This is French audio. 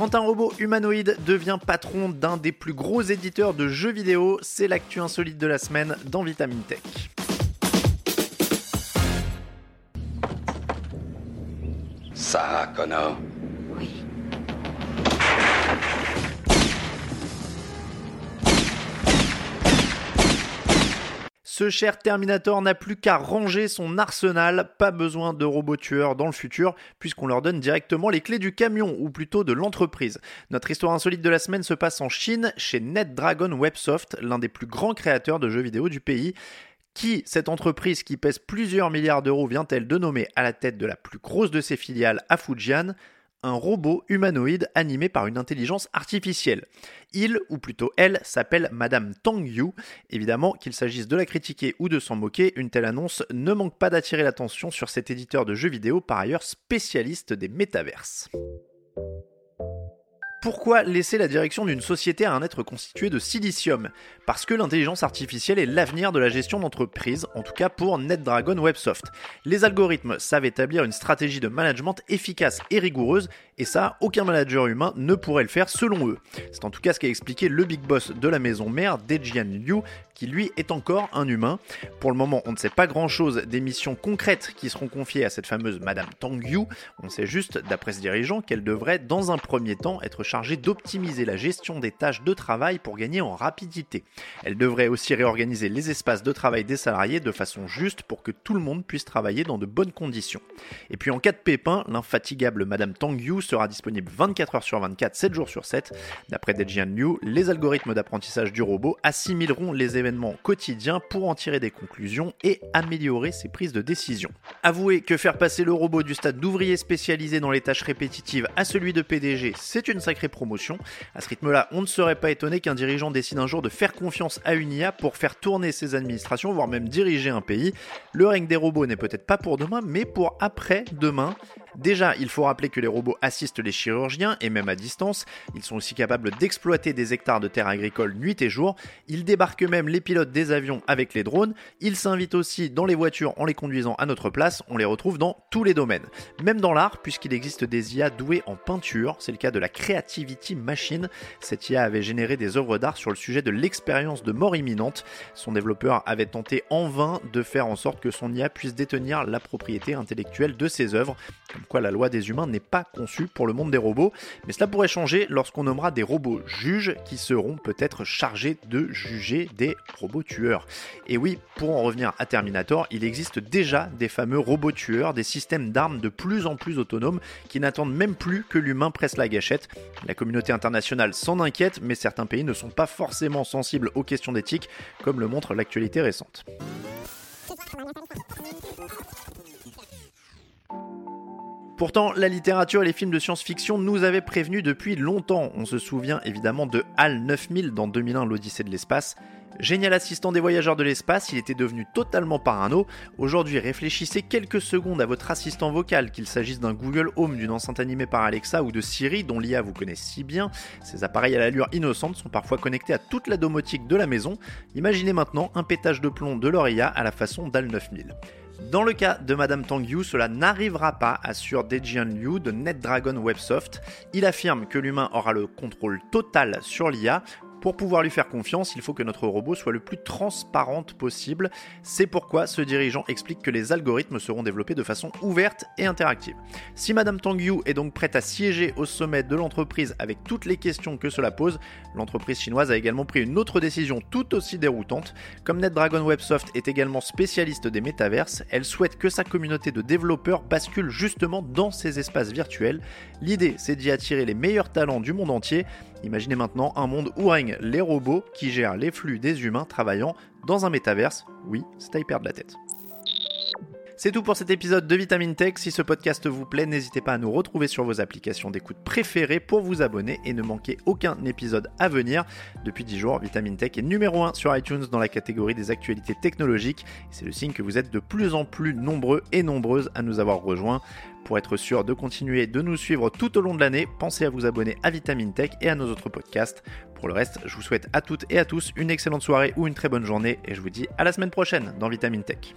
Quand un robot humanoïde devient patron d'un des plus gros éditeurs de jeux vidéo, c'est l'actu insolite de la semaine dans Vitamine Tech. Ça, Connor Ce cher Terminator n'a plus qu'à ranger son arsenal, pas besoin de robots tueurs dans le futur, puisqu'on leur donne directement les clés du camion, ou plutôt de l'entreprise. Notre histoire insolite de la semaine se passe en Chine, chez NetDragon Websoft, l'un des plus grands créateurs de jeux vidéo du pays. Qui, cette entreprise qui pèse plusieurs milliards d'euros, vient-elle de nommer à la tête de la plus grosse de ses filiales à Fujian? Un robot humanoïde animé par une intelligence artificielle. Il, ou plutôt elle, s'appelle Madame Tang Yu. Évidemment, qu'il s'agisse de la critiquer ou de s'en moquer, une telle annonce ne manque pas d'attirer l'attention sur cet éditeur de jeux vidéo par ailleurs spécialiste des métaverses. Pourquoi laisser la direction d'une société à un être constitué de silicium? Parce que l'intelligence artificielle est l'avenir de la gestion d'entreprise, en tout cas pour NetDragon Websoft. Les algorithmes savent établir une stratégie de management efficace et rigoureuse, et ça, aucun manager humain ne pourrait le faire selon eux. C'est en tout cas ce qu'a expliqué le big boss de la maison mère, Dejian Liu, qui lui est encore un humain. Pour le moment, on ne sait pas grand chose des missions concrètes qui seront confiées à cette fameuse Madame Tang Yu. On sait juste, d'après ce dirigeant, qu'elle devrait, dans un premier temps, être chargée d'optimiser la gestion des tâches de travail pour gagner en rapidité. Elle devrait aussi réorganiser les espaces de travail des salariés de façon juste pour que tout le monde puisse travailler dans de bonnes conditions. Et puis en cas de pépin, l'infatigable Madame Tang Yu sera disponible 24 heures sur 24, 7 jours sur 7. D'après Dejian Liu, les algorithmes d'apprentissage du robot assimileront les événements quotidiens pour en tirer des conclusions et améliorer ses prises de décision. Avouez que faire passer le robot du stade d'ouvrier spécialisé dans les tâches répétitives à celui de PDG, c'est une sacrée promotion. À ce rythme-là, on ne serait pas étonné qu'un dirigeant décide un jour de faire confiance à une IA pour faire tourner ses administrations, voire même diriger un pays. Le règne des robots n'est peut-être pas pour demain, mais pour après-demain. Déjà, il faut rappeler que les robots assistent les chirurgiens et même à distance. Ils sont aussi capables d'exploiter des hectares de terre agricole nuit et jour. Ils débarquent même les pilotes des avions avec les drones. Ils s'invitent aussi dans les voitures en les conduisant à notre place. On les retrouve dans tous les domaines. Même dans l'art, puisqu'il existe des IA douées en peinture. C'est le cas de la Creativity Machine. Cette IA avait généré des œuvres d'art sur le sujet de l'expérience de mort imminente. Son développeur avait tenté en vain de faire en sorte que son IA puisse détenir la propriété intellectuelle de ses œuvres. La loi des humains n'est pas conçue pour le monde des robots, mais cela pourrait changer lorsqu'on nommera des robots juges qui seront peut-être chargés de juger des robots tueurs. Et oui, pour en revenir à Terminator, il existe déjà des fameux robots tueurs, des systèmes d'armes de plus en plus autonomes qui n'attendent même plus que l'humain presse la gâchette. La communauté internationale s'en inquiète, mais certains pays ne sont pas forcément sensibles aux questions d'éthique, comme le montre l'actualité récente. Pourtant, la littérature et les films de science-fiction nous avaient prévenus depuis longtemps. On se souvient évidemment de HAL 9000 dans 2001 l'Odyssée de l'espace. Génial assistant des voyageurs de l'espace, il était devenu totalement parano. Aujourd'hui, réfléchissez quelques secondes à votre assistant vocal, qu'il s'agisse d'un Google Home, d'une enceinte animée par Alexa ou de Siri, dont l'IA vous connaît si bien. Ces appareils à l'allure innocente sont parfois connectés à toute la domotique de la maison. Imaginez maintenant un pétage de plomb de leur IA à la façon d'HAL 9000. Dans le cas de Madame Tang Yu, cela n'arrivera pas, assure Dejian Liu de NetDragon Websoft. Il affirme que l'humain aura le contrôle total sur l'IA. Pour pouvoir lui faire confiance, il faut que notre robot soit le plus transparente possible. C'est pourquoi ce dirigeant explique que les algorithmes seront développés de façon ouverte et interactive. Si Madame Tang Yu est donc prête à siéger au sommet de l'entreprise avec toutes les questions que cela pose, l'entreprise chinoise a également pris une autre décision tout aussi déroutante. Comme NetDragon Websoft est également spécialiste des métaverses, elle souhaite que sa communauté de développeurs bascule justement dans ces espaces virtuels. L'idée, c'est d'y attirer les meilleurs talents du monde entier. Imaginez maintenant un monde où règnent les robots qui gèrent les flux des humains travaillant dans un métaverse. Oui, c'est à y la tête. C'est tout pour cet épisode de Vitamine Tech. Si ce podcast vous plaît, n'hésitez pas à nous retrouver sur vos applications d'écoute préférées pour vous abonner et ne manquer aucun épisode à venir. Depuis 10 jours, Vitamine Tech est numéro 1 sur iTunes dans la catégorie des actualités technologiques. C'est le signe que vous êtes de plus en plus nombreux et nombreuses à nous avoir rejoints. Pour être sûr de continuer de nous suivre tout au long de l'année, pensez à vous abonner à Vitamine Tech et à nos autres podcasts. Pour le reste, je vous souhaite à toutes et à tous une excellente soirée ou une très bonne journée et je vous dis à la semaine prochaine dans Vitamine Tech.